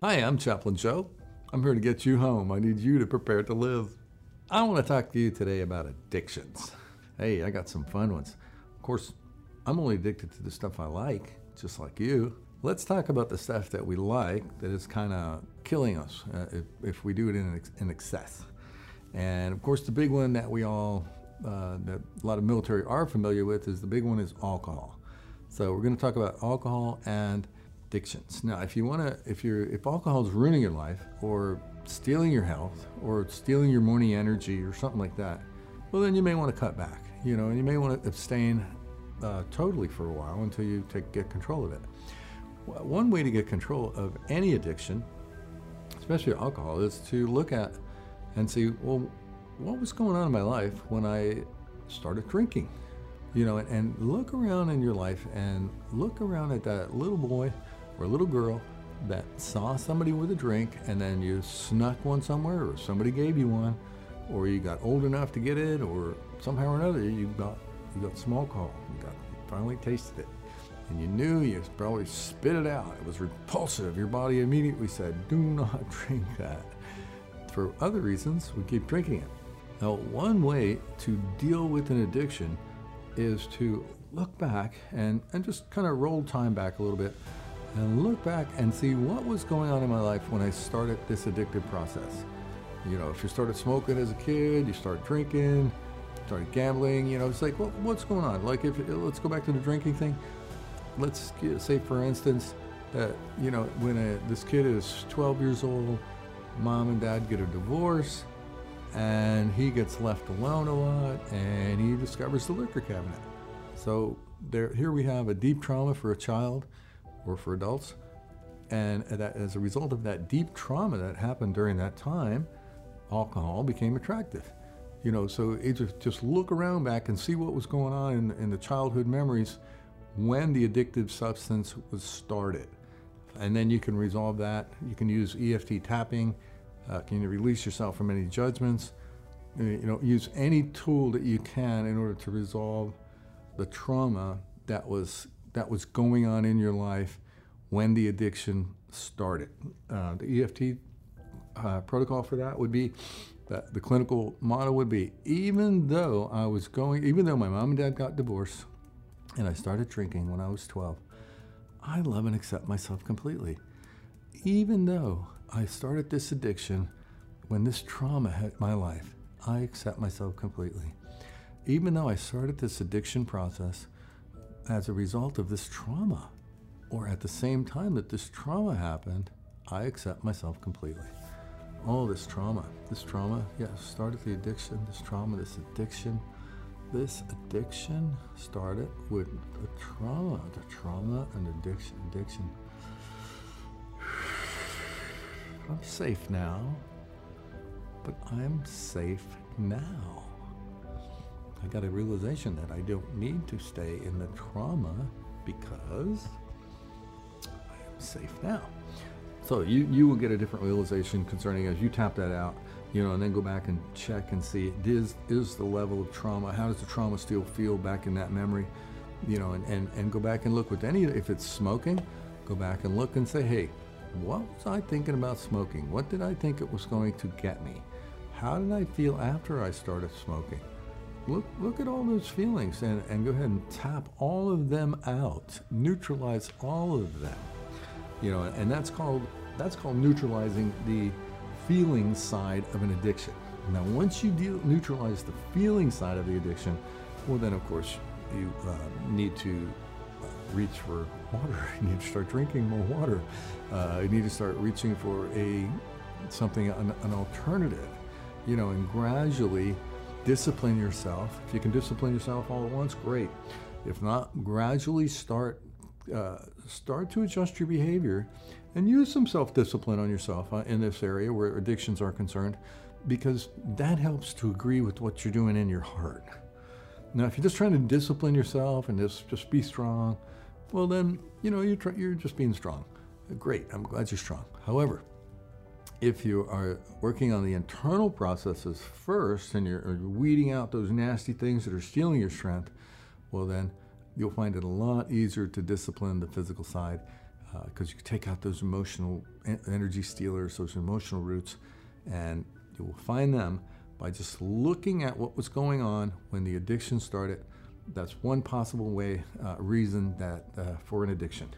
Hi, I'm Chaplain Joe. I'm here to get you home. I need you to prepare to live. I want to talk to you today about addictions. Hey, I got some fun ones. Of course, I'm only addicted to the stuff I like, just like you. Let's talk about the stuff that we like that is kind of killing us uh, if, if, we do it in, in excess. And of course, the big one that we all, uh, that a lot of military are familiar with, is the big one is alcohol. So we're going to talk about alcohol and addictions. Now, if you want to, if you're, if alcohol is ruining your life or stealing your health or stealing your morning energy or something like that, well, then you may want to cut back. You know, and you may want to abstain uh, totally for a while until you take, get control of it. One way to get control of any addiction, especially alcohol, is to look at and see, well, what was going on in my life when I started drinking? You know, and, and look around in your life and look around at that little boy or a little girl that saw somebody with a drink and then you snuck one somewhere or somebody gave you one or you got old enough to get it or somehow or another you got you got small call you got you finally tasted it. And you knew you probably spit it out. It was repulsive. Your body immediately said do not drink that. For other reasons we keep drinking it. Now one way to deal with an addiction is to look back and, and just kind of roll time back a little bit and look back and see what was going on in my life when I started this addictive process. You know, if you started smoking as a kid, you started drinking, started gambling, you know, it's like, well, what's going on? Like, if uh, let's go back to the drinking thing. Let's say, for instance, that you know, when a, this kid is 12 years old, mom and dad get a divorce, and he gets left alone a lot, and he discovers the liquor cabinet. So there, here we have a deep trauma for a child or for adults. And that, as a result of that deep trauma that happened during that time, alcohol became attractive. You know, so just, just look around back and see what was going on in, in the childhood memories when the addictive substance was started. And then you can resolve that. You can use EFT tapping. Uh, can you release yourself from any judgments? Uh, you know, use any tool that you can in order to resolve the trauma that was that was going on in your life when the addiction started. Uh, the EFT uh, protocol for that would be that the clinical model would be even though I was going, even though my mom and dad got divorced and I started drinking when I was 12, I love and accept myself completely. Even though I started this addiction when this trauma hit my life, I accept myself completely. Even though I started this addiction process as a result of this trauma, or at the same time that this trauma happened, I accept myself completely. All this trauma, this trauma, yes, yeah, started the addiction, this trauma, this addiction. This addiction started with the trauma, the trauma and addiction, addiction. I'm safe now, but I'm safe now. I got a realization that I don't need to stay in the trauma because safe now. So you, you will get a different realization concerning as you tap that out, you know, and then go back and check and see is is the level of trauma, how does the trauma still feel back in that memory, you know, and, and, and go back and look with any if it's smoking, go back and look and say, hey, what was I thinking about smoking? What did I think it was going to get me? How did I feel after I started smoking? look, look at all those feelings and, and go ahead and tap all of them out, neutralize all of them. You know, and that's called that's called neutralizing the feeling side of an addiction. Now, once you deal, neutralize the feeling side of the addiction, well, then of course you uh, need to uh, reach for water. You need to start drinking more water. Uh, you need to start reaching for a something an, an alternative. You know, and gradually discipline yourself. If you can discipline yourself all at once, great. If not, gradually start uh, start to adjust your behavior and use some self-discipline on yourself uh, in this area where addictions are concerned because that helps to agree with what you're doing in your heart. Now, if you're just trying to discipline yourself and just just be strong, well then you know you're you're just being strong. Great, I'm glad you're strong. However, if you are working on the internal processes first and you're weeding out those nasty things that are stealing your strength, well, then you'll find it a lot easier to discipline the physical side because you can take out those emotional en- energy stealers, those emotional roots, and you will find them by just looking at what was going on when the addiction started. That's one possible way, uh, reason that uh, for an addiction.